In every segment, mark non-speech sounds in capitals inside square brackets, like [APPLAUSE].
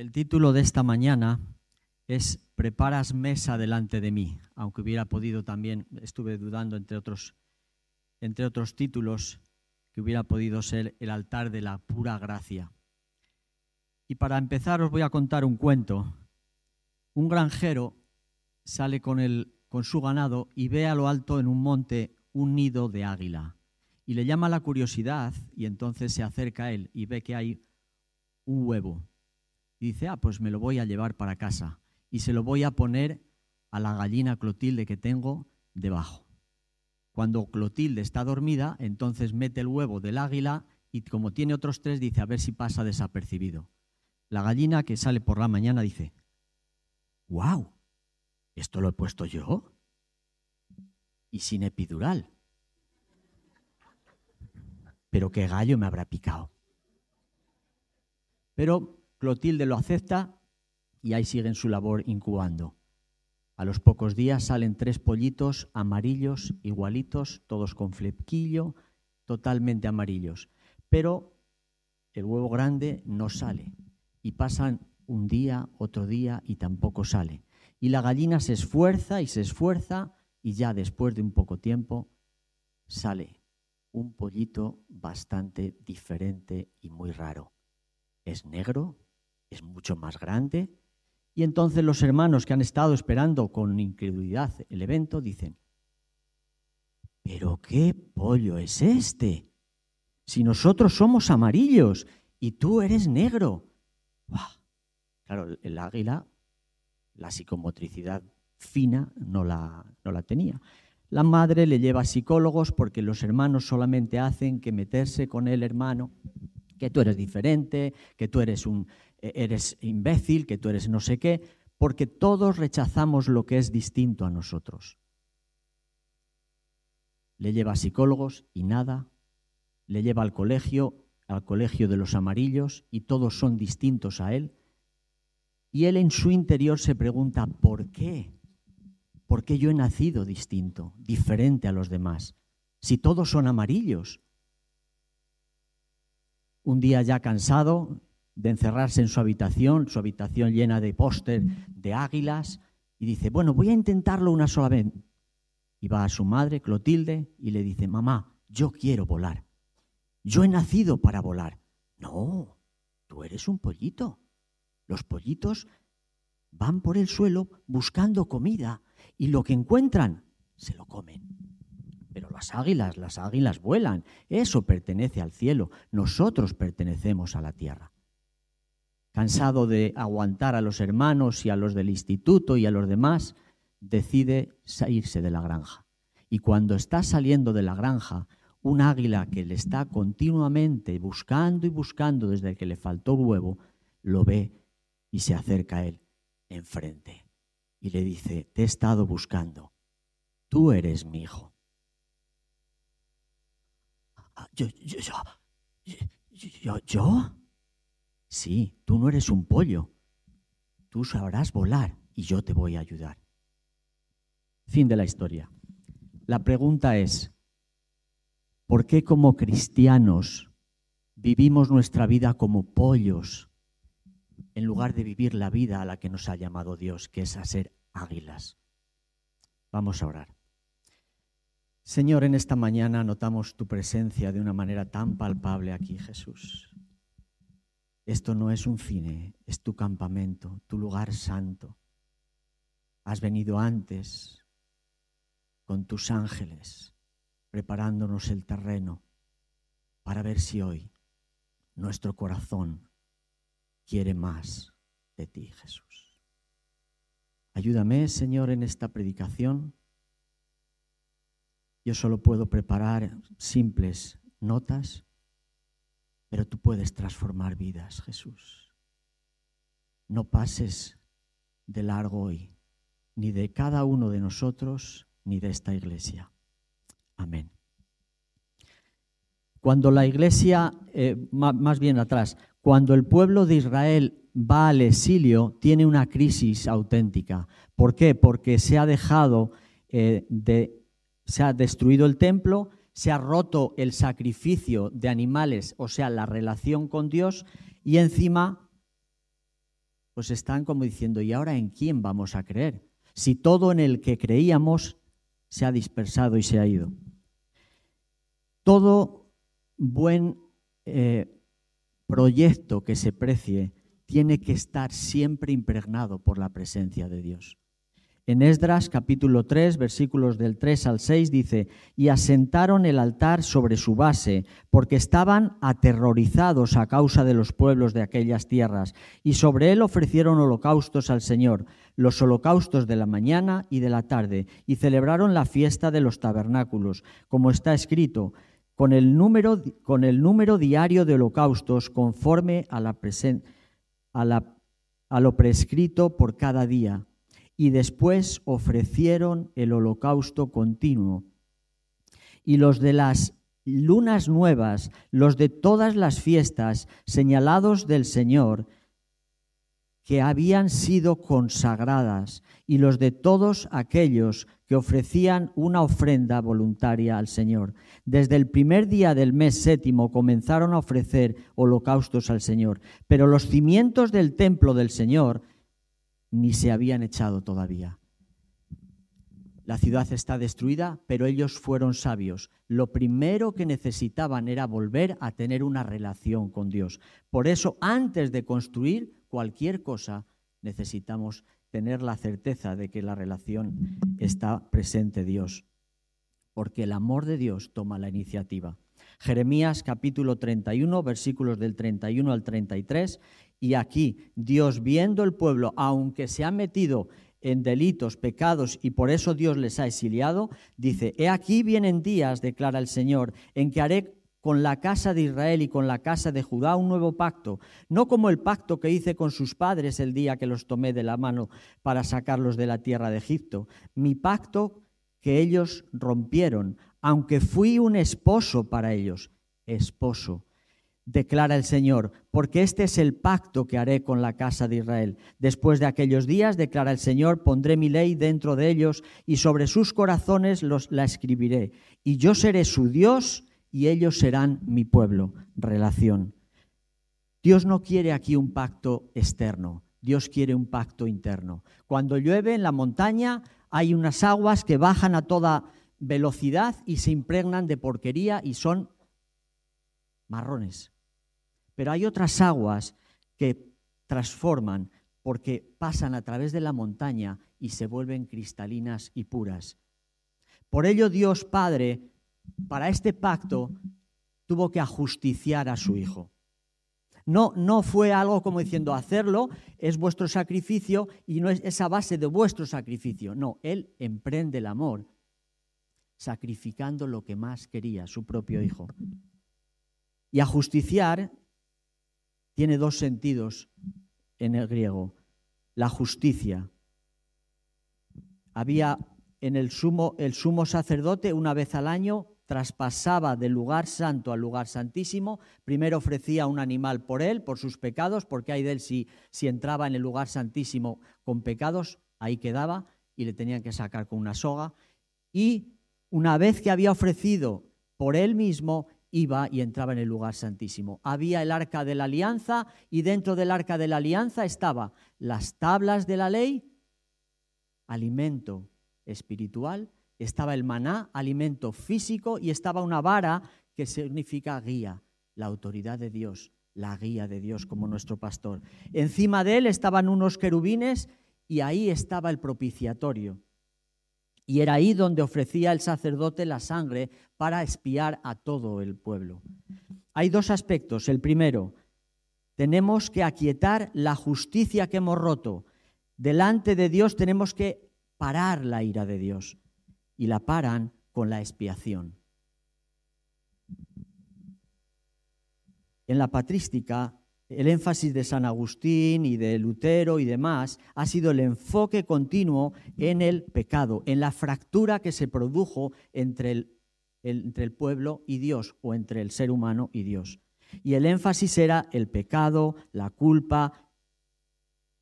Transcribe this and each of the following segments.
El título de esta mañana es Preparas mesa delante de mí, aunque hubiera podido también, estuve dudando entre otros, entre otros títulos, que hubiera podido ser El altar de la pura gracia. Y para empezar os voy a contar un cuento. Un granjero sale con, el, con su ganado y ve a lo alto en un monte un nido de águila. Y le llama la curiosidad y entonces se acerca a él y ve que hay un huevo dice, ah, pues me lo voy a llevar para casa y se lo voy a poner a la gallina Clotilde que tengo debajo. Cuando Clotilde está dormida, entonces mete el huevo del águila y como tiene otros tres, dice, a ver si pasa desapercibido. La gallina que sale por la mañana dice, wow, ¿esto lo he puesto yo? Y sin epidural. Pero qué gallo me habrá picado. Pero Clotilde lo acepta y ahí siguen su labor incubando. A los pocos días salen tres pollitos amarillos, igualitos, todos con flequillo, totalmente amarillos. Pero el huevo grande no sale. Y pasan un día, otro día y tampoco sale. Y la gallina se esfuerza y se esfuerza y ya después de un poco tiempo sale un pollito bastante diferente y muy raro. Es negro, es mucho más grande. Y entonces los hermanos que han estado esperando con incredulidad el evento dicen, pero qué pollo es este, si nosotros somos amarillos y tú eres negro. Claro, el águila, la psicomotricidad fina no la, no la tenía. La madre le lleva a psicólogos porque los hermanos solamente hacen que meterse con el hermano, que tú eres diferente, que tú eres un, eres imbécil, que tú eres no sé qué, porque todos rechazamos lo que es distinto a nosotros. Le lleva a psicólogos y nada, le lleva al colegio, al colegio de los amarillos, y todos son distintos a él. Y él en su interior se pregunta, ¿por qué? ¿Por qué yo he nacido distinto, diferente a los demás? Si todos son amarillos. Un día ya cansado, de encerrarse en su habitación, su habitación llena de póster de águilas, y dice, bueno, voy a intentarlo una sola vez. Y va a su madre, Clotilde, y le dice, mamá, yo quiero volar. Yo he nacido para volar. No, tú eres un pollito. Los pollitos van por el suelo buscando comida y lo que encuentran se lo comen. Pero las águilas, las águilas vuelan. Eso pertenece al cielo. Nosotros pertenecemos a la tierra cansado de aguantar a los hermanos y a los del instituto y a los demás, decide salirse de la granja. Y cuando está saliendo de la granja, un águila que le está continuamente buscando y buscando desde que le faltó huevo, lo ve y se acerca a él enfrente y le dice, te he estado buscando, tú eres mi hijo. Ah, yo, yo, yo, yo, Sí, tú no eres un pollo. Tú sabrás volar y yo te voy a ayudar. Fin de la historia. La pregunta es, ¿por qué como cristianos vivimos nuestra vida como pollos en lugar de vivir la vida a la que nos ha llamado Dios, que es a ser águilas? Vamos a orar. Señor, en esta mañana notamos tu presencia de una manera tan palpable aquí, Jesús. Esto no es un cine, es tu campamento, tu lugar santo. Has venido antes con tus ángeles, preparándonos el terreno para ver si hoy nuestro corazón quiere más de ti, Jesús. Ayúdame, Señor, en esta predicación. Yo solo puedo preparar simples notas pero tú puedes transformar vidas, Jesús. No pases de largo hoy, ni de cada uno de nosotros, ni de esta iglesia. Amén. Cuando la iglesia, eh, más bien atrás, cuando el pueblo de Israel va al exilio, tiene una crisis auténtica. ¿Por qué? Porque se ha dejado eh, de, se ha destruido el templo, se ha roto el sacrificio de animales, o sea, la relación con Dios, y encima pues están como diciendo, ¿y ahora en quién vamos a creer? Si todo en el que creíamos se ha dispersado y se ha ido. Todo buen eh, proyecto que se precie tiene que estar siempre impregnado por la presencia de Dios. En Esdras capítulo 3, versículos del 3 al 6 dice, y asentaron el altar sobre su base, porque estaban aterrorizados a causa de los pueblos de aquellas tierras, y sobre él ofrecieron holocaustos al Señor, los holocaustos de la mañana y de la tarde, y celebraron la fiesta de los tabernáculos, como está escrito, con el número, con el número diario de holocaustos conforme a, la la, a lo prescrito por cada día y después ofrecieron el holocausto continuo. Y los de las lunas nuevas, los de todas las fiestas señalados del Señor, que habían sido consagradas, y los de todos aquellos que ofrecían una ofrenda voluntaria al Señor. Desde el primer día del mes séptimo comenzaron a ofrecer holocaustos al Señor, pero los cimientos del templo del Señor ni se habían echado todavía. La ciudad está destruida, pero ellos fueron sabios. Lo primero que necesitaban era volver a tener una relación con Dios. Por eso, antes de construir cualquier cosa, necesitamos tener la certeza de que la relación está presente Dios, porque el amor de Dios toma la iniciativa. Jeremías capítulo 31, versículos del 31 al 33, y aquí Dios viendo el pueblo, aunque se ha metido en delitos, pecados, y por eso Dios les ha exiliado, dice, He aquí vienen días, declara el Señor, en que haré con la casa de Israel y con la casa de Judá un nuevo pacto, no como el pacto que hice con sus padres el día que los tomé de la mano para sacarlos de la tierra de Egipto, mi pacto que ellos rompieron, aunque fui un esposo para ellos, esposo declara el Señor, porque este es el pacto que haré con la casa de Israel. Después de aquellos días, declara el Señor, pondré mi ley dentro de ellos y sobre sus corazones los, la escribiré. Y yo seré su Dios y ellos serán mi pueblo. Relación. Dios no quiere aquí un pacto externo, Dios quiere un pacto interno. Cuando llueve en la montaña hay unas aguas que bajan a toda velocidad y se impregnan de porquería y son marrones. Pero hay otras aguas que transforman porque pasan a través de la montaña y se vuelven cristalinas y puras. Por ello Dios Padre, para este pacto, tuvo que ajusticiar a su Hijo. No, no fue algo como diciendo hacerlo es vuestro sacrificio y no es esa base de vuestro sacrificio. No, Él emprende el amor sacrificando lo que más quería, su propio Hijo. Y ajusticiar tiene dos sentidos en el griego. La justicia. Había en el sumo, el sumo sacerdote una vez al año traspasaba del lugar santo al lugar santísimo, primero ofrecía un animal por él, por sus pecados, porque hay de él si, si entraba en el lugar santísimo con pecados, ahí quedaba y le tenían que sacar con una soga. Y una vez que había ofrecido por él mismo, iba y entraba en el lugar santísimo. Había el arca de la alianza y dentro del arca de la alianza estaba las tablas de la ley, alimento espiritual, estaba el maná, alimento físico, y estaba una vara que significa guía, la autoridad de Dios, la guía de Dios como nuestro pastor. Encima de él estaban unos querubines y ahí estaba el propiciatorio. Y era ahí donde ofrecía el sacerdote la sangre para espiar a todo el pueblo. Hay dos aspectos. El primero, tenemos que aquietar la justicia que hemos roto. Delante de Dios tenemos que parar la ira de Dios. Y la paran con la expiación. En la patrística el énfasis de San Agustín y de Lutero y demás ha sido el enfoque continuo en el pecado, en la fractura que se produjo entre el, entre el pueblo y Dios o entre el ser humano y Dios. Y el énfasis era el pecado, la culpa,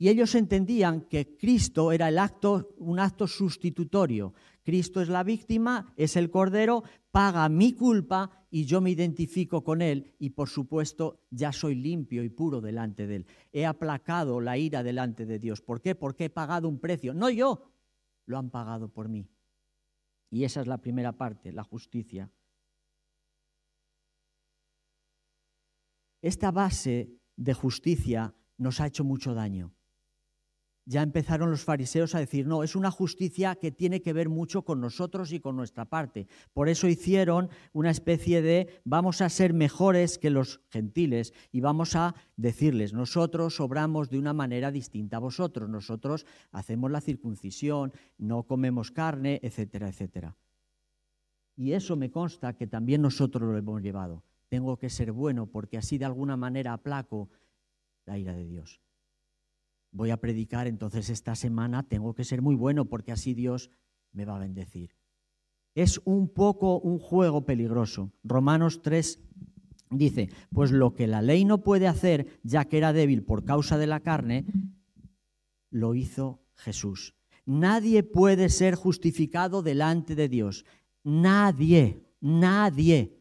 Y ellos entendían que Cristo era el acto, un acto sustitutorio. Cristo es la víctima, es el cordero, paga mi culpa y yo me identifico con él y por supuesto ya soy limpio y puro delante de él. He aplacado la ira delante de Dios. ¿Por qué? Porque he pagado un precio. No yo, lo han pagado por mí. Y esa es la primera parte, la justicia. Esta base de justicia nos ha hecho mucho daño ya empezaron los fariseos a decir, no, es una justicia que tiene que ver mucho con nosotros y con nuestra parte. Por eso hicieron una especie de, vamos a ser mejores que los gentiles y vamos a decirles, nosotros obramos de una manera distinta a vosotros, nosotros hacemos la circuncisión, no comemos carne, etcétera, etcétera. Y eso me consta que también nosotros lo hemos llevado. Tengo que ser bueno porque así de alguna manera aplaco la ira de Dios voy a predicar, entonces esta semana tengo que ser muy bueno porque así Dios me va a bendecir. Es un poco un juego peligroso. Romanos 3 dice, pues lo que la ley no puede hacer, ya que era débil por causa de la carne, lo hizo Jesús. Nadie puede ser justificado delante de Dios. Nadie, nadie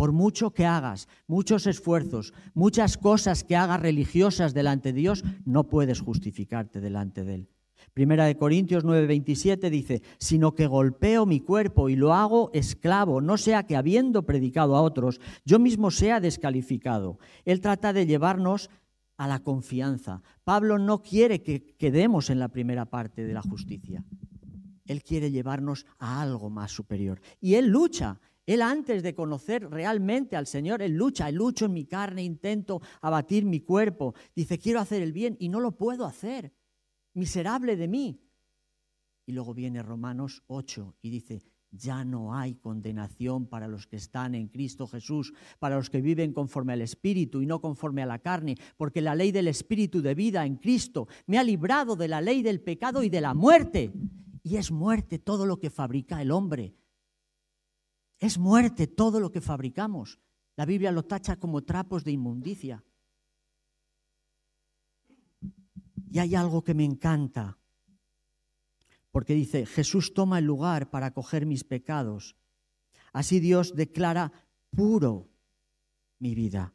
por mucho que hagas, muchos esfuerzos, muchas cosas que hagas religiosas delante de Dios, no puedes justificarte delante de Él. Primera de Corintios 9:27 dice, sino que golpeo mi cuerpo y lo hago esclavo, no sea que habiendo predicado a otros, yo mismo sea descalificado. Él trata de llevarnos a la confianza. Pablo no quiere que quedemos en la primera parte de la justicia. Él quiere llevarnos a algo más superior. Y él lucha, él antes de conocer realmente al Señor, Él lucha, Él lucho en mi carne, intento abatir mi cuerpo. Dice, quiero hacer el bien y no lo puedo hacer. Miserable de mí. Y luego viene Romanos 8 y dice, ya no hay condenación para los que están en Cristo Jesús, para los que viven conforme al Espíritu y no conforme a la carne, porque la ley del Espíritu de vida en Cristo me ha librado de la ley del pecado y de la muerte. Y es muerte todo lo que fabrica el hombre. Es muerte todo lo que fabricamos. La Biblia lo tacha como trapos de inmundicia. Y hay algo que me encanta, porque dice, Jesús toma el lugar para coger mis pecados. Así Dios declara puro mi vida,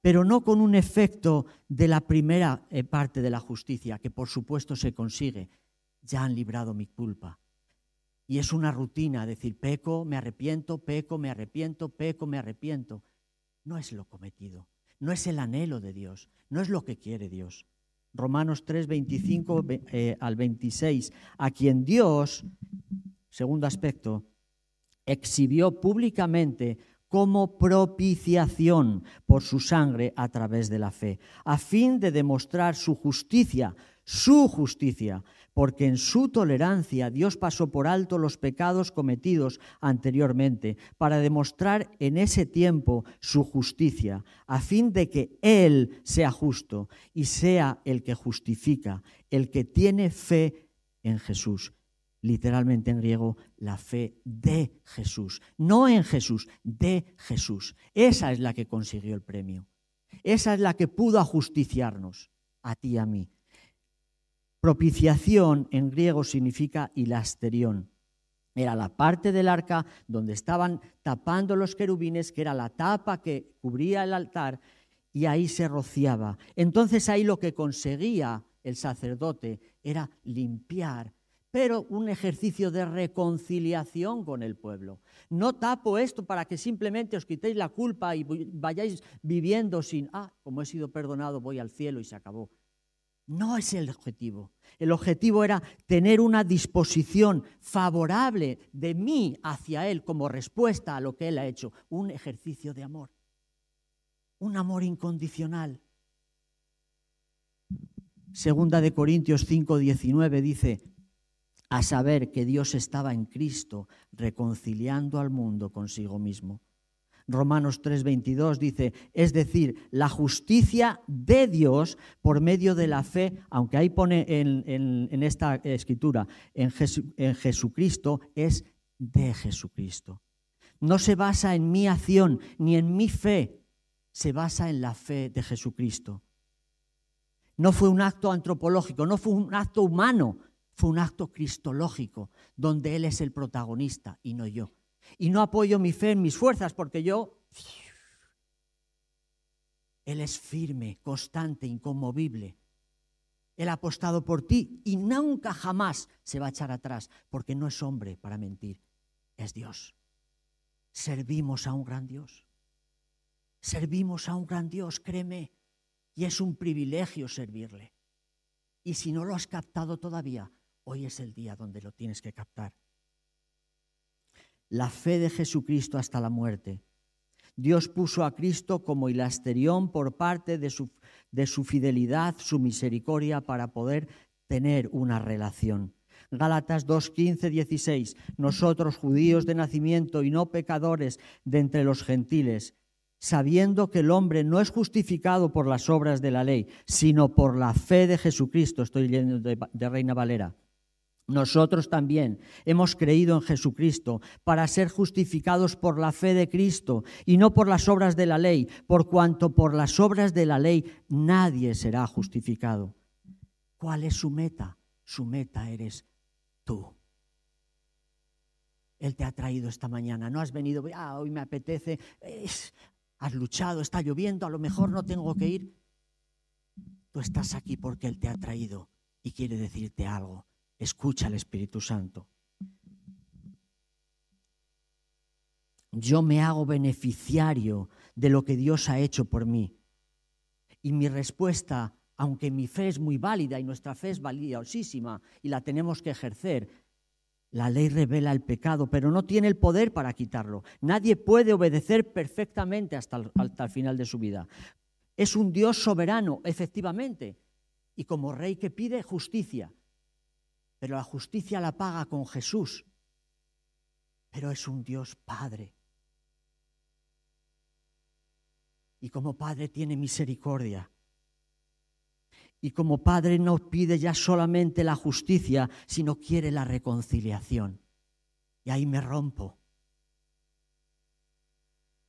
pero no con un efecto de la primera eh, parte de la justicia, que por supuesto se consigue. Ya han librado mi culpa. Y es una rutina decir, peco, me arrepiento, peco, me arrepiento, peco, me arrepiento. No es lo cometido, no es el anhelo de Dios, no es lo que quiere Dios. Romanos 3, 25 eh, al 26, a quien Dios, segundo aspecto, exhibió públicamente como propiciación por su sangre a través de la fe, a fin de demostrar su justicia, su justicia, porque en su tolerancia Dios pasó por alto los pecados cometidos anteriormente, para demostrar en ese tiempo su justicia, a fin de que Él sea justo y sea el que justifica, el que tiene fe en Jesús. Literalmente en griego, la fe de Jesús. No en Jesús, de Jesús. Esa es la que consiguió el premio. Esa es la que pudo ajusticiarnos, a ti y a mí. Propiciación en griego significa hilasterión. Era la parte del arca donde estaban tapando los querubines, que era la tapa que cubría el altar, y ahí se rociaba. Entonces ahí lo que conseguía el sacerdote era limpiar, pero un ejercicio de reconciliación con el pueblo. No tapo esto para que simplemente os quitéis la culpa y vayáis viviendo sin, ah, como he sido perdonado, voy al cielo y se acabó. No es el objetivo. El objetivo era tener una disposición favorable de mí hacia Él como respuesta a lo que Él ha hecho. Un ejercicio de amor. Un amor incondicional. Segunda de Corintios 5, 19 dice, a saber que Dios estaba en Cristo reconciliando al mundo consigo mismo Romanos 3:22 dice, es decir, la justicia de Dios por medio de la fe, aunque ahí pone en, esta escritura, en, en Jesucristo, es de Jesucristo. No se basa en mi acción ni en mi fe, se basa en la fe de Jesucristo. No fue un acto antropológico, no fue un acto humano, fue un acto cristológico, donde Él es el protagonista y no yo. Y no apoyo mi fe en mis fuerzas porque yo... Él es firme, constante, inconmovible. Él ha apostado por ti y nunca jamás se va a echar atrás porque no es hombre para mentir, es Dios. Servimos a un gran Dios. Servimos a un gran Dios, créeme, y es un privilegio servirle. Y si no lo has captado todavía, hoy es el día donde lo tienes que captar. La fe de Jesucristo hasta la muerte. Dios puso a Cristo como hilasterión por parte de su, de su fidelidad, su misericordia, para poder tener una relación. Gálatas 2, 15, 16. Nosotros, judíos de nacimiento y no pecadores de entre los gentiles, sabiendo que el hombre no es justificado por las obras de la ley, sino por la fe de Jesucristo, estoy leyendo de, Reina Valera. Nosotros también hemos creído en Jesucristo para ser justificados por la fe de Cristo y no por las obras de la ley, por cuanto por las obras de la ley nadie será justificado. ¿Cuál es su meta? Su meta eres tú. Él te ha traído esta mañana. No has venido, ah, hoy me apetece, has luchado, está lloviendo, a lo mejor no tengo que ir. Tú estás aquí porque Él te ha traído y quiere decirte algo. Escucha al Espíritu Santo. Yo me hago beneficiario de lo que Dios ha hecho por mí. Y mi respuesta, aunque mi fe es muy válida y nuestra fe es valiosísima y la tenemos que ejercer, la ley revela el pecado, pero no tiene el poder para quitarlo. Nadie puede obedecer perfectamente hasta el, hasta el final de su vida. Es un Dios soberano, efectivamente, y como rey que pide justicia. Pero la justicia la paga con Jesús. Pero es un Dios Padre. Y como Padre tiene misericordia y como Padre no pide ya solamente la justicia, sino quiere la reconciliación. Y ahí me rompo.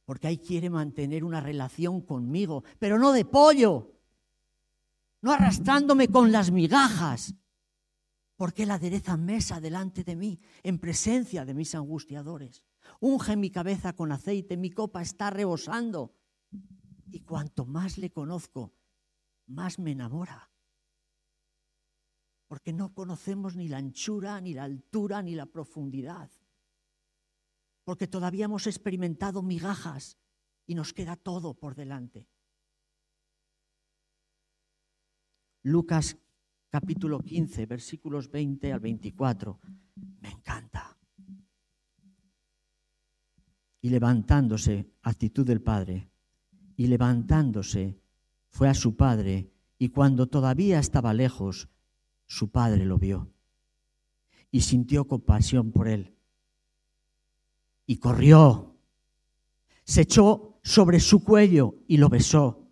Porque ahí quiere mantener una relación conmigo, pero no de pollo, no arrastrándome con las migajas, porque Él adereza mesa delante de mí, en presencia de mis angustiadores. Unge mi cabeza con aceite, mi copa está rebosando. Y cuanto más le conozco, más me enamora. Porque no conocemos ni la anchura, ni la altura, ni la profundidad. Porque todavía hemos experimentado migajas y nos queda todo por delante. Lucas capítulo 15, versículos 20 al 24. Me encanta. Y levantándose, actitud del Padre, y levantándose, fue a su padre, y cuando todavía estaba lejos, su padre lo vio y sintió compasión por él. Y corrió, se echó sobre su cuello y lo besó.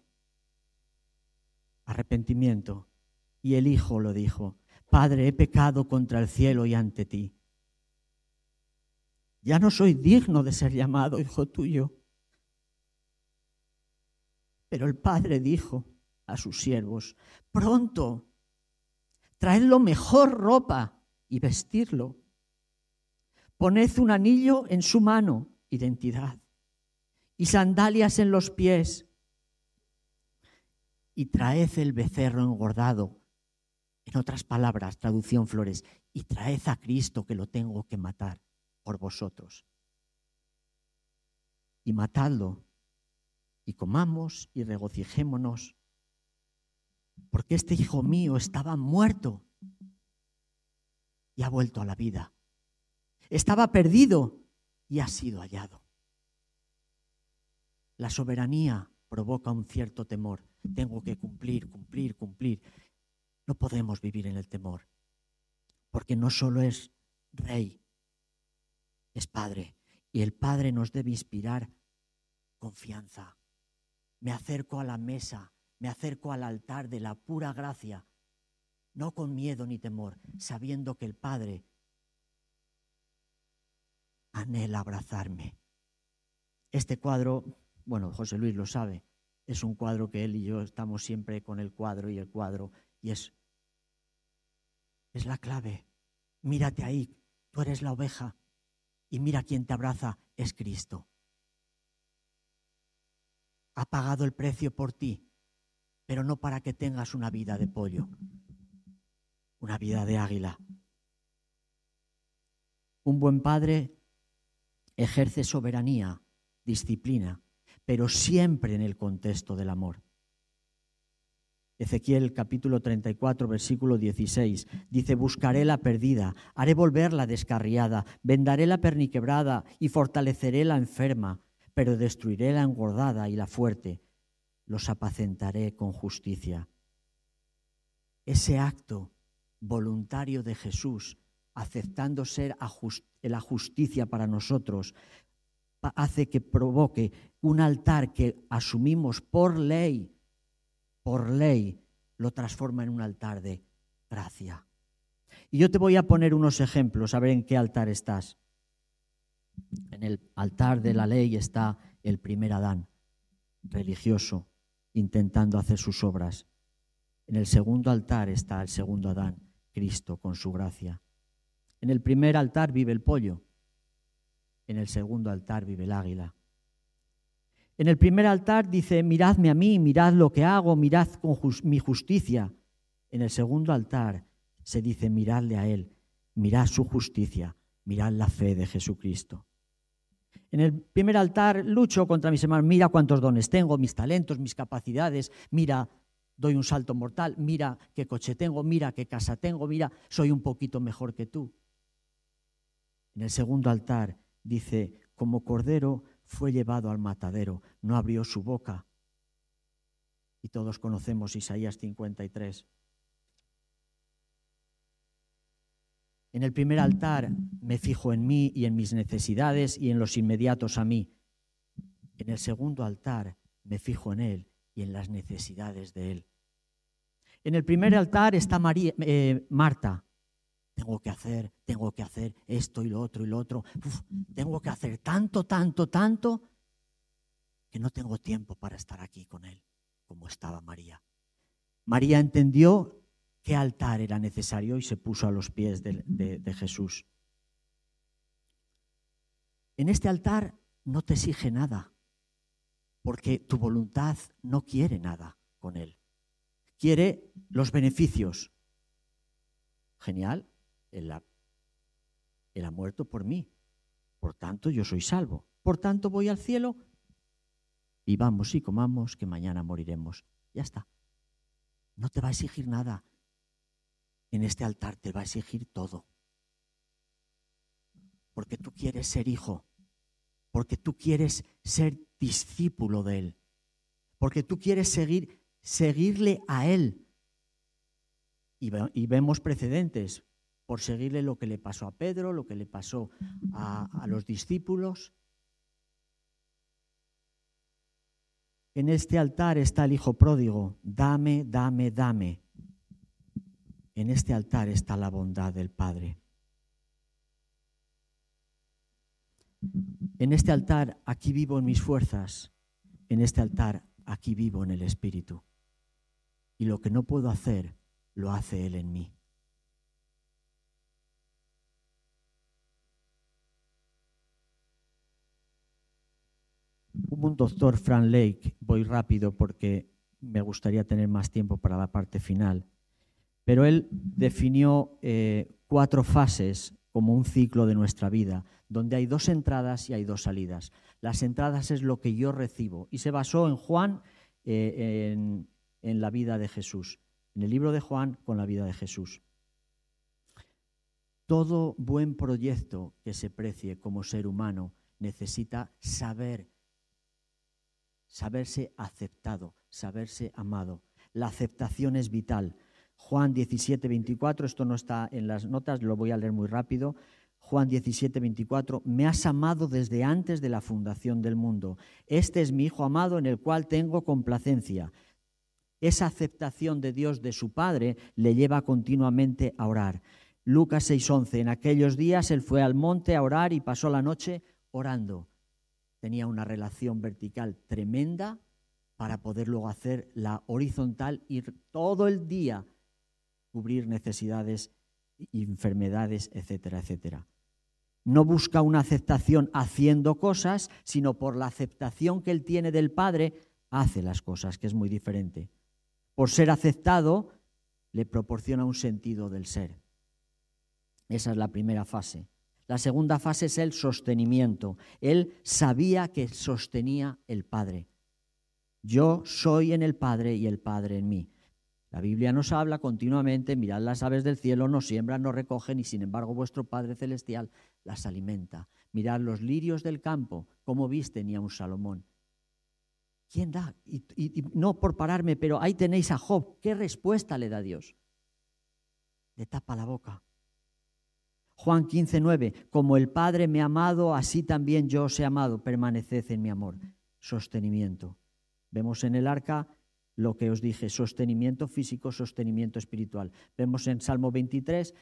Arrepentimiento. Y el hijo lo dijo, Padre, he pecado contra el cielo y ante ti. Ya no soy digno de ser llamado hijo tuyo. Pero el padre dijo a sus siervos, pronto, traedlo mejor ropa y vestirlo. Poned un anillo en su mano, identidad, y sandalias en los pies, y traed el becerro engordado. En otras palabras, traducción Flores, y traed a Cristo que lo tengo que matar por vosotros. Y matadlo y comamos y regocijémonos, porque este hijo mío estaba muerto y ha vuelto a la vida. Estaba perdido y ha sido hallado. La soberanía provoca un cierto temor. Tengo que cumplir, cumplir, cumplir. No podemos vivir en el temor, porque no solo es rey, es padre, y el padre nos debe inspirar confianza, me acerco a la mesa, me acerco al altar de la pura gracia, no con miedo ni temor, sabiendo que el Padre anhela abrazarme. Este cuadro, bueno, José Luis lo sabe, es un cuadro que él y yo estamos siempre con el cuadro y el cuadro, y es, es la clave. Mírate ahí, tú eres la oveja, y mira quién te abraza, es Cristo. Ha pagado el precio por ti, pero no para que tengas una vida de pollo, una vida de águila. Un buen padre ejerce soberanía, disciplina, pero siempre en el contexto del amor. Ezequiel capítulo 34, versículo 16, dice, buscaré la perdida, haré volver la descarriada, vendaré la perniquebrada y fortaleceré la enferma, pero destruiré la engordada y la fuerte, los apacentaré con justicia. Ese acto voluntario de Jesús, aceptando ser la justicia para nosotros, hace que provoque un altar que asumimos por ley, por ley, lo transforma en un altar de gracia. Y yo te voy a poner unos ejemplos, a ver en qué altar estás. En el altar de la ley está el primer Adán, religioso, intentando hacer sus obras. En el segundo altar está el segundo Adán, Cristo, con su gracia. En el primer altar vive el pollo, en el segundo altar vive el águila. En el primer altar dice, miradme a mí, mirad lo que hago, mirad con mi justicia. En el segundo altar se dice, miradle a Él, mirad su justicia, mirad la fe de Jesucristo. En el primer altar lucho contra mis hermanos, mira cuántos dones tengo, mis talentos, mis capacidades, mira, doy un salto mortal, mira qué coche tengo, mira qué casa tengo, mira, soy un poquito mejor que tú. En el segundo altar dice, como cordero fue llevado al matadero, no abrió su boca. Y todos conocemos Isaías 53. En el primer altar me fijo en mí y en mis necesidades y en los inmediatos a mí. En el segundo altar me fijo en Él y en las necesidades de Él. En el primer altar está María, eh, Marta, tengo que hacer, tengo que hacer esto y lo otro y lo otro. tengo que hacer tanto, tanto, tanto, que no tengo tiempo para estar aquí con Él, como estaba María. María entendió qué altar era necesario y se puso a los pies de, de Jesús. En este altar no te exige nada, porque tu voluntad no quiere nada con Él. Quiere los beneficios. Genial, él ha, muerto por mí. Por tanto, yo soy salvo. Por tanto, voy al cielo. Vivamos y comamos, que mañana moriremos. Ya está. No te va a exigir nada. En este altar te va a exigir todo. Porque tú quieres ser hijo. Porque tú quieres ser discípulo de Él. Porque tú quieres seguir, seguirle a Él. y vemos precedentes por seguirle lo que le pasó a Pedro, lo que le pasó a, los discípulos. En este altar está el Hijo pródigo, dame, dame, dame. En este altar está la bondad del Padre. En este altar aquí vivo en mis fuerzas, en este altar aquí vivo en el Espíritu. Y lo que no puedo hacer, lo hace Él en mí. Un doctor, Frank Lake, voy rápido porque me gustaría tener más tiempo para la parte final, pero él definió eh, cuatro fases como un ciclo de nuestra vida, donde hay dos entradas y hay dos salidas. Las entradas es lo que yo recibo y se basó en Juan, eh, en la vida de Jesús, en el libro de Juan con la vida de Jesús. Todo buen proyecto que se precie como ser humano necesita saber saberse aceptado, saberse amado. La aceptación es vital. Juan 17, 24, esto no está en las notas, lo voy a leer muy rápido. Juan 17, 24, me has amado desde antes de la fundación del mundo. Este es mi Hijo amado en el cual tengo complacencia. Esa aceptación de Dios de su Padre le lleva continuamente a orar. Lucas 6:11, en aquellos días él fue al monte a orar y pasó la noche orando tenía una relación vertical tremenda, para poder luego hacer la horizontal y todo el día cubrir necesidades, enfermedades, etcétera, etcétera. No busca una aceptación haciendo cosas, sino por la aceptación que él tiene del Padre, hace las cosas, que es muy diferente. Por ser aceptado, le proporciona un sentido del ser. Esa es la primera fase. La segunda fase es el sostenimiento. Él sabía que sostenía el Padre. Yo soy en el Padre y el Padre en mí. La Biblia nos habla continuamente, mirad las aves del cielo, no siembran, no recogen, y sin embargo vuestro Padre Celestial las alimenta. Mirad los lirios del campo, cómo visten y a un Salomón. ¿Quién da? Y, y, no por pararme, pero ahí tenéis a Job. ¿Qué respuesta le da Dios? Le tapa la boca. Juan 15, 9. Como el Padre me ha amado, así también yo os he amado. Permaneced en mi amor. Sostenimiento. Vemos en el arca lo que os dije, sostenimiento físico, sostenimiento espiritual. Vemos en Salmo 23,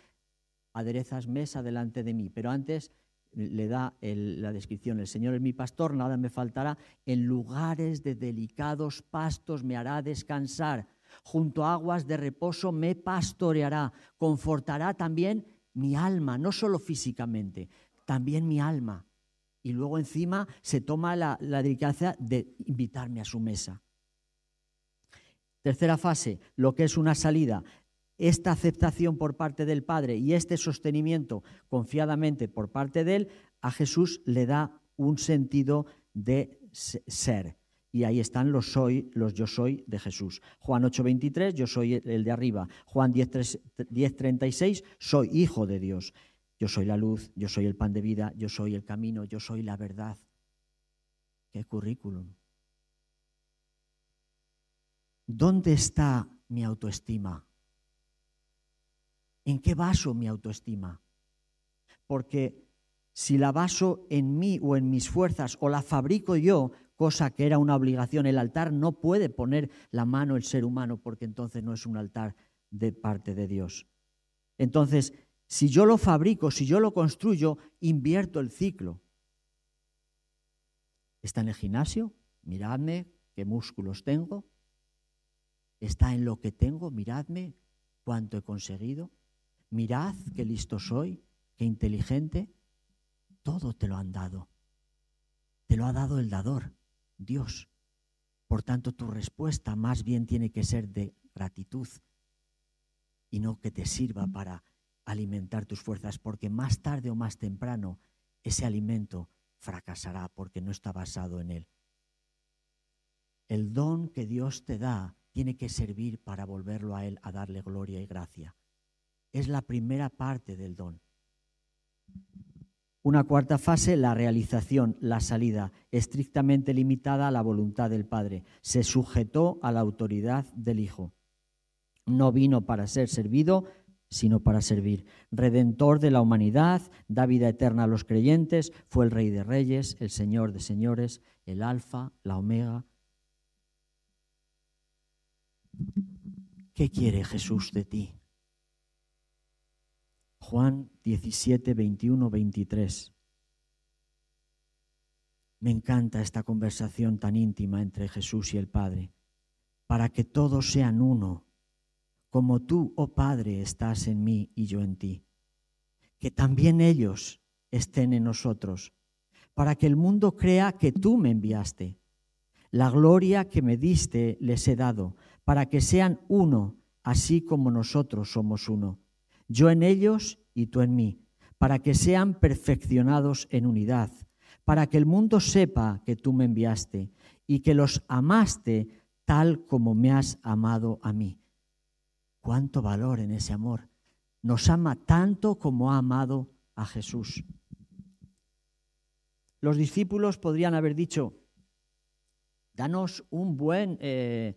aderezas mesa delante de mí, pero antes le da la descripción, el Señor es mi pastor, nada me faltará, en lugares de delicados pastos me hará descansar, junto a aguas de reposo me pastoreará, confortará también mi alma, no solo físicamente, también mi alma. Y luego encima se toma la, la de invitarme a su mesa. Tercera fase, lo que es una salida. Esta aceptación por parte del Padre y este sostenimiento confiadamente por parte de Él, a Jesús le da un sentido de ser. Y ahí están los soy, los yo soy de Jesús. Juan 8:23, yo soy el de arriba. Juan 10:36, soy hijo de Dios. Yo soy la luz, yo soy el pan de vida, yo soy el camino, yo soy la verdad. Qué currículum. ¿Dónde está mi autoestima? ¿En qué baso mi autoestima? Porque si la baso en mí o en mis fuerzas o la fabrico yo, cosa que era una obligación. El altar no puede poner la mano el ser humano porque entonces no es un altar de parte de Dios. Entonces, si yo lo fabrico, si yo lo construyo, invierto el ciclo. ¿Está en el gimnasio? Miradme qué músculos tengo. ¿Está en lo que tengo? Miradme cuánto he conseguido. Mirad qué listo soy, qué inteligente. Todo te lo han dado. Te lo ha dado el dador. Dios. Por tanto, tu respuesta más bien tiene que ser de gratitud y no que te sirva para alimentar tus fuerzas, porque más tarde o más temprano ese alimento fracasará porque no está basado en él. El don que Dios te da tiene que servir para volverlo a Él, a darle gloria y gracia. Es la primera parte del don. Una cuarta fase, la realización, la salida, estrictamente limitada a la voluntad del Padre. Se sujetó a la autoridad del Hijo. No vino para ser servido, sino para servir. Redentor de la humanidad, da vida eterna a los creyentes, fue el Rey de Reyes, el Señor de Señores, el Alfa, la Omega. ¿Qué quiere Jesús de ti? Juan 17, 21, 23. Me encanta esta conversación tan íntima entre Jesús y el Padre, para que todos sean uno, como tú, oh Padre, estás en mí y yo en ti. Que también ellos estén en nosotros, para que el mundo crea que tú me enviaste. La gloria que me diste les he dado, para que sean uno, así como nosotros somos uno yo en ellos y tú en mí, para que sean perfeccionados en unidad, para que el mundo sepa que tú me enviaste y que los amaste tal como me has amado a mí. Cuánto valor en ese amor. Nos ama tanto como ha amado a Jesús. Los discípulos podrían haber dicho, danos un buen... Eh,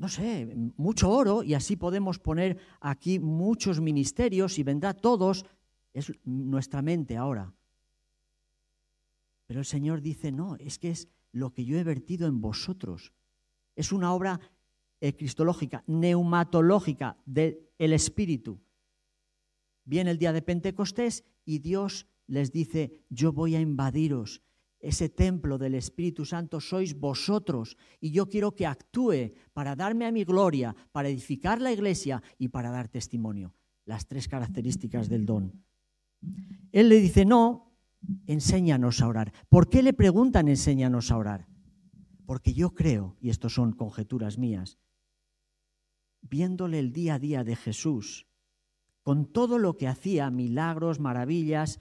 no sé, mucho oro y así podemos poner aquí muchos ministerios y vendrá todos. Es nuestra mente ahora. Pero el Señor dice, no, es que es lo que yo he vertido en vosotros. Es una obra eh, cristológica, neumatológica del Espíritu. Viene el día de Pentecostés y Dios les dice, yo voy a invadiros ese templo del Espíritu Santo sois vosotros y yo quiero que actúe para darme a mi gloria, para edificar la iglesia y para dar testimonio. Las tres características del don. Él le dice, no, enséñanos a orar. ¿Por qué le preguntan enséñanos a orar? Porque yo creo, y esto son conjeturas mías, viéndole el día a día de Jesús, con todo lo que hacía, milagros, maravillas,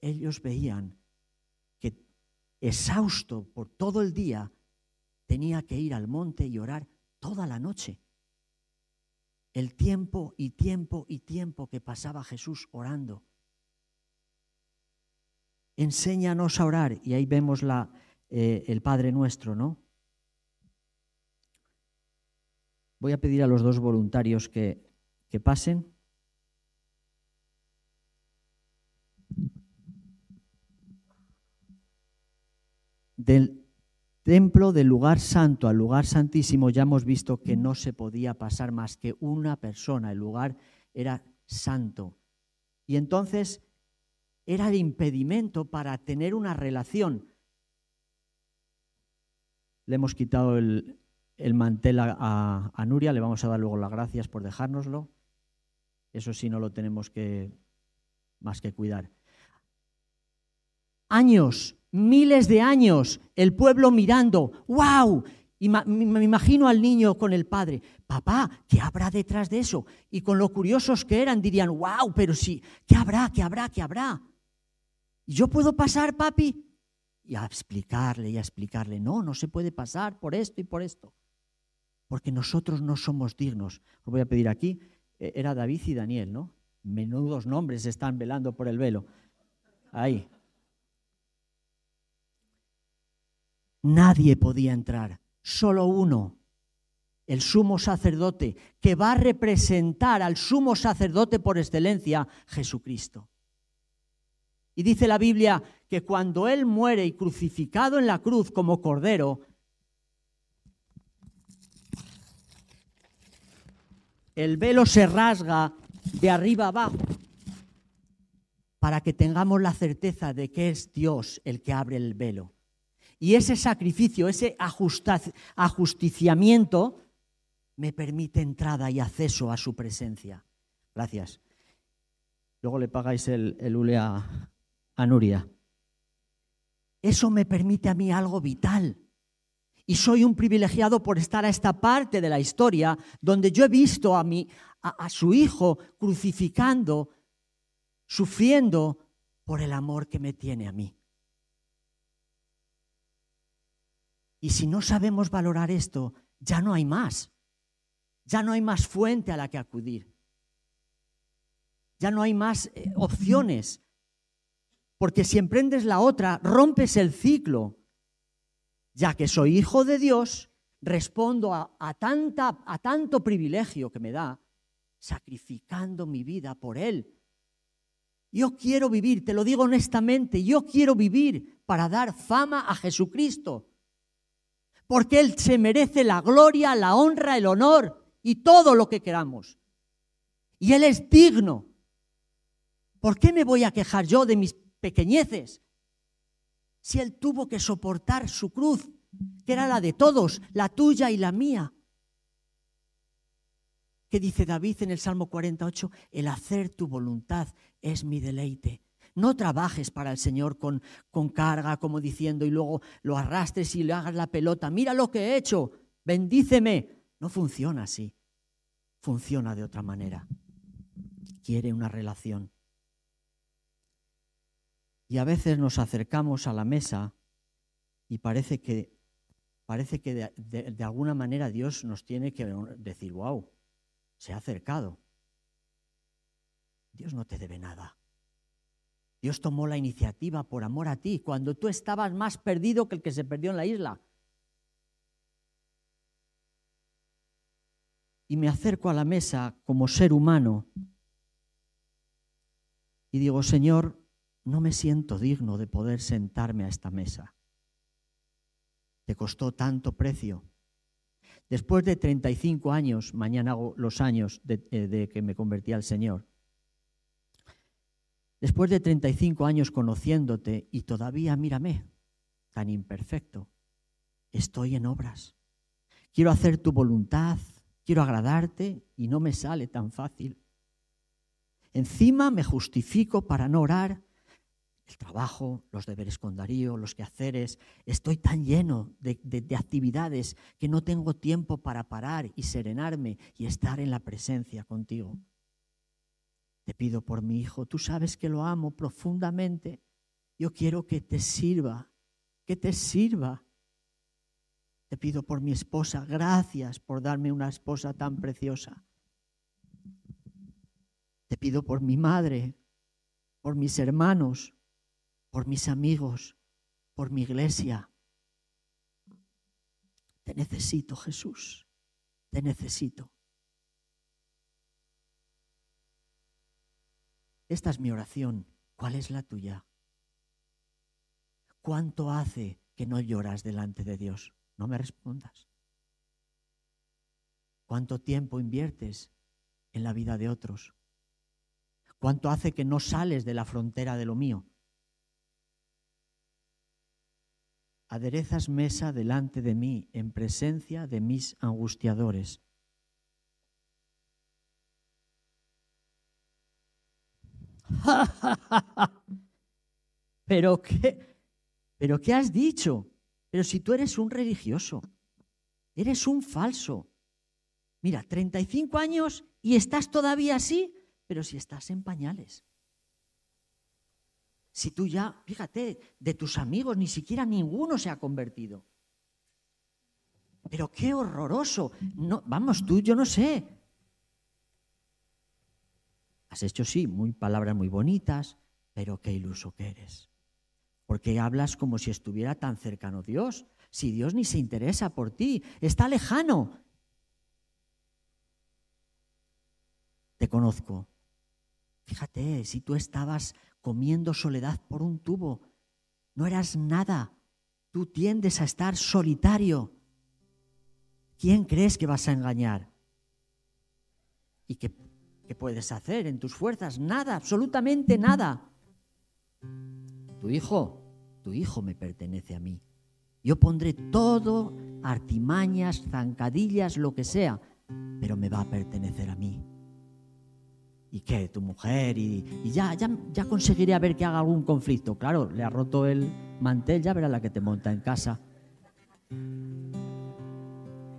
ellos veían exhausto por todo el día tenía que ir al monte y orar toda la noche. El tiempo y tiempo y tiempo que pasaba Jesús orando. Enséñanos a orar. Y ahí vemos la, eh, el Padre nuestro, ¿no? Voy a pedir a los dos voluntarios que, que pasen. Del templo del lugar santo al lugar santísimo ya hemos visto que no se podía pasar más que una persona, el lugar era santo. Y entonces era el impedimento para tener una relación. Le hemos quitado el, mantel a, a, Nuria, le vamos a dar luego las gracias por dejárnoslo. Eso sí no lo tenemos que más que cuidar. Años miles de años, el pueblo mirando, wow, y me imagino al niño con el padre, papá, ¿qué habrá detrás de eso? Y con lo curiosos que eran dirían, wow, pero sí, ¿qué habrá, qué habrá, qué habrá? ¿Y yo puedo pasar, papi? Y a explicarle y a explicarle, no, no se puede pasar por esto y por esto. Porque nosotros no somos dignos. Os voy a pedir aquí, eh, era David y Daniel, ¿no? Menudos nombres están velando por el velo. Ahí. Nadie podía entrar, solo uno, el sumo sacerdote, que va a representar al sumo sacerdote por excelencia, Jesucristo. Y dice la Biblia que cuando Él muere y crucificado en la cruz como cordero, el velo se rasga de arriba abajo para que tengamos la certeza de que es Dios el que abre el velo. Y ese sacrificio, ese ajusticiamiento, me permite entrada y acceso a su presencia. Gracias. Luego le pagáis el, el hule a, a Nuria. Eso me permite a mí algo vital. Y soy un privilegiado por estar a esta parte de la historia donde yo he visto a, mi, a su hijo crucificando, sufriendo por el amor que me tiene a mí. Y si no sabemos valorar esto, ya no hay más. Ya no hay más fuente a la que acudir. Ya no hay más eh, opciones. Porque si emprendes la otra, rompes el ciclo. Ya que soy hijo de Dios, respondo a, tanto privilegio que me da, sacrificando mi vida por Él. Yo quiero vivir, te lo digo honestamente, yo quiero vivir para dar fama a Jesucristo porque Él se merece la gloria, la honra, el honor y todo lo que queramos. Y Él es digno. ¿Por qué me voy a quejar yo de mis pequeñeces? Si Él tuvo que soportar su cruz, que era la de todos, la tuya y la mía. ¿Qué dice David en el Salmo 48? El hacer tu voluntad es mi deleite. No trabajes para el Señor con, con carga, como diciendo, y luego lo arrastres y le hagas la pelota. Mira lo que he hecho, bendíceme. No funciona así. Funciona de otra manera. Quiere una relación. Y a veces nos acercamos a la mesa y parece que, parece que de, de alguna manera Dios nos tiene que decir, wow, se ha acercado. Dios no te debe nada. Dios tomó la iniciativa por amor a ti, cuando tú estabas más perdido que el que se perdió en la isla. Y me acerco a la mesa como ser humano y digo, Señor, no me siento digno de poder sentarme a esta mesa. Te costó tanto precio. Después de 35 años, mañana hago los años de, eh, que me convertí al Señor, Después de 35 años conociéndote y todavía mírame, tan imperfecto, estoy en obras. Quiero hacer tu voluntad, quiero agradarte y no me sale tan fácil. Encima me justifico para no orar. El trabajo, los deberes con Darío, los quehaceres. Estoy tan lleno de, de, actividades que no tengo tiempo para parar y serenarme y estar en la presencia contigo. Te pido por mi hijo, tú sabes que lo amo profundamente. Yo quiero que te sirva, que te sirva. Te pido por mi esposa, gracias por darme una esposa tan preciosa. Te pido por mi madre, por mis hermanos, por mis amigos, por mi iglesia. Te necesito, Jesús, te necesito. Esta es mi oración. ¿Cuál es la tuya? ¿Cuánto hace que no lloras delante de Dios? No me respondas. ¿Cuánto tiempo inviertes en la vida de otros? ¿Cuánto hace que no sales de la frontera de lo mío? Aderezas mesa delante de mí en presencia de mis angustiadores. [LAUGHS] ¿Pero qué? ¿Pero qué has dicho? Pero si tú eres un religioso, eres un falso. Mira, 35 años y estás todavía así pero si estás en pañales. Si tú ya, fíjate, de tus amigos ni siquiera ninguno se ha convertido. Pero qué horroroso. No, vamos, tú, yo no sé. Has hecho, sí, muy palabras muy bonitas, pero qué iluso que eres. Porque hablas como si estuviera tan cercano Dios. Si Dios ni se interesa por ti, está lejano. Te conozco, Fíjate, si tú estabas comiendo soledad por un tubo, no eras nada. Tú tiendes a estar solitario. ¿Quién crees que vas a engañar? ¿Y qué, qué puedes hacer en tus fuerzas? Nada, absolutamente nada. Tu hijo, tu hijo me pertenece a mí. Yo pondré todo, artimañas, zancadillas, lo que sea, pero me va a pertenecer a mí. ¿Y qué? Tu mujer y, ya, ya, ya conseguiré a ver que haga algún conflicto. Claro, le ha roto el mantel, ya verá la que te monta en casa.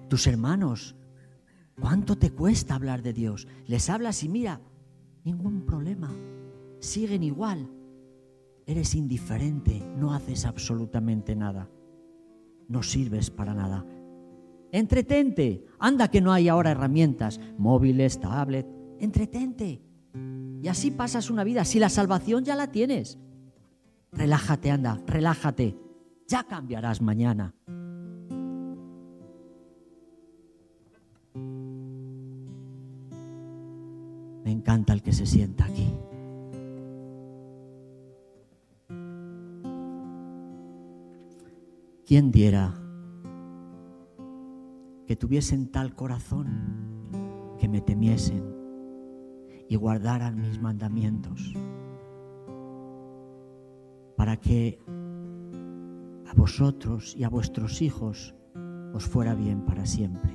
Tus hermanos, ¿cuánto te cuesta hablar de Dios? Les hablas y mira, ningún problema. Siguen igual. Eres indiferente, no haces absolutamente nada. No sirves para nada. Entretente. Anda que no hay ahora herramientas, móviles, tablet. Entretente. Y así pasas una vida. Si la salvación ya la tienes, relájate, anda, relájate. Ya cambiarás mañana. Me encanta el que se sienta aquí. ¿Quién diera que tuviesen tal corazón que me temiesen? y guardaran mis mandamientos, para que a vosotros y a vuestros hijos os fuera bien para siempre.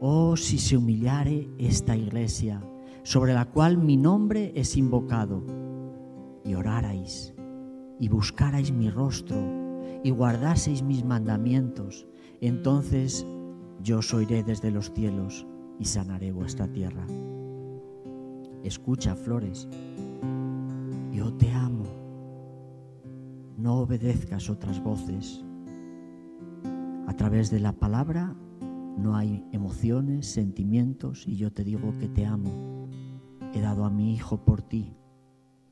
Oh, si se humillare esta iglesia, sobre la cual mi nombre es invocado, y orarais, y buscarais mi rostro, y guardaseis mis mandamientos, entonces yo os oiré desde los cielos y sanaré vuestra tierra. Escucha, flores, yo te amo. No obedezcas otras voces. A través de la palabra no hay emociones, sentimientos y yo te digo que te amo. He dado a mi hijo por ti.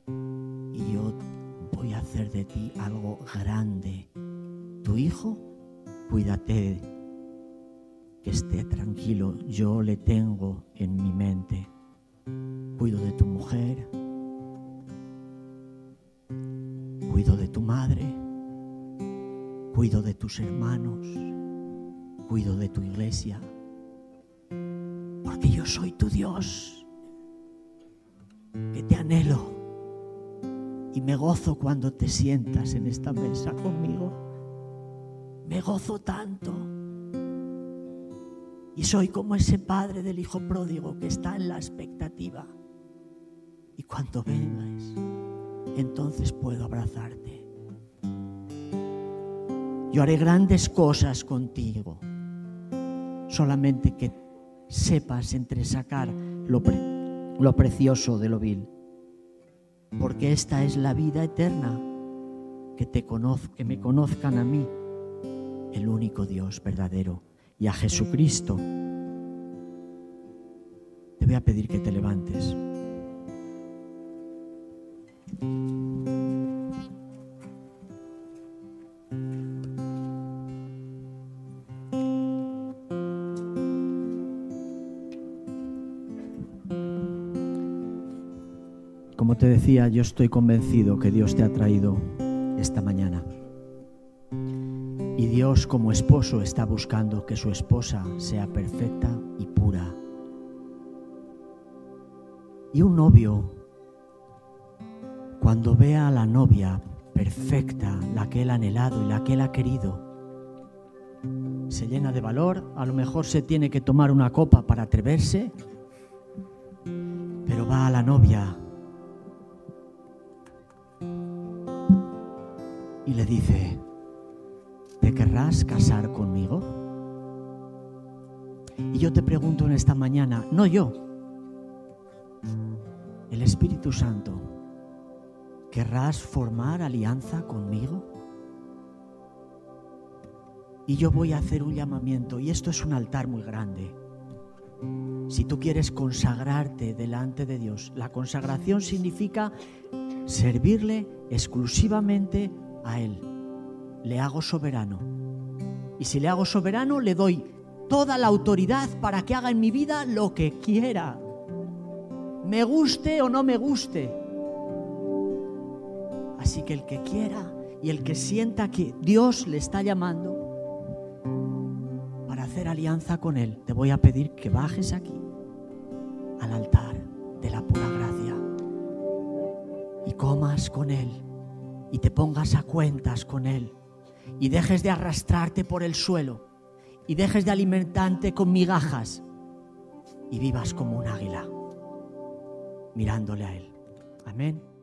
Y yo voy a hacer de ti algo grande. Tu hijo, cuídate, que esté tranquilo, yo le tengo en mi mente. Cuido de tu mujer, cuido de tu madre, cuido de tus hermanos, cuido de tu iglesia, porque yo soy tu Dios, que te anhelo, Y me gozo cuando te sientas en esta mesa conmigo. Me gozo tanto. Y soy como ese padre del hijo pródigo que está en la expectativa. Y cuando vengas, entonces puedo abrazarte. Yo haré grandes cosas contigo. Solamente que sepas entresacar lo, lo precioso de lo vil. Porque esta es la vida eterna, que, te que me conozcan a mí, el único Dios verdadero, y a Jesucristo. Te voy a pedir que te levantes. Decía, yo estoy convencido que Dios te ha traído esta mañana. Y Dios como esposo está buscando que su esposa sea perfecta y pura. Y un novio, cuando vea a la novia perfecta, la que él ha anhelado y la que él ha querido, se llena de valor, a lo mejor se tiene que tomar una copa para atreverse, pero va a la novia le dice, ¿te querrás casar conmigo? Y yo te pregunto en esta mañana, no yo, el Espíritu Santo, ¿querrás formar alianza conmigo? Y yo voy a hacer un llamamiento, y esto es un altar muy grande. Si tú quieres consagrarte delante de Dios, la consagración significa servirle exclusivamente a Él. Le hago soberano. Y si le hago soberano, le doy toda la autoridad para que haga en mi vida lo que quiera. Me guste o no me guste. Así que el que quiera y el que sienta que Dios le está llamando para hacer alianza con Él, te voy a pedir que bajes aquí al altar de la pura gracia y comas con Él y te pongas a cuentas con Él y dejes de arrastrarte por el suelo y dejes de alimentarte con migajas y vivas como un águila mirándole a Él. Amén.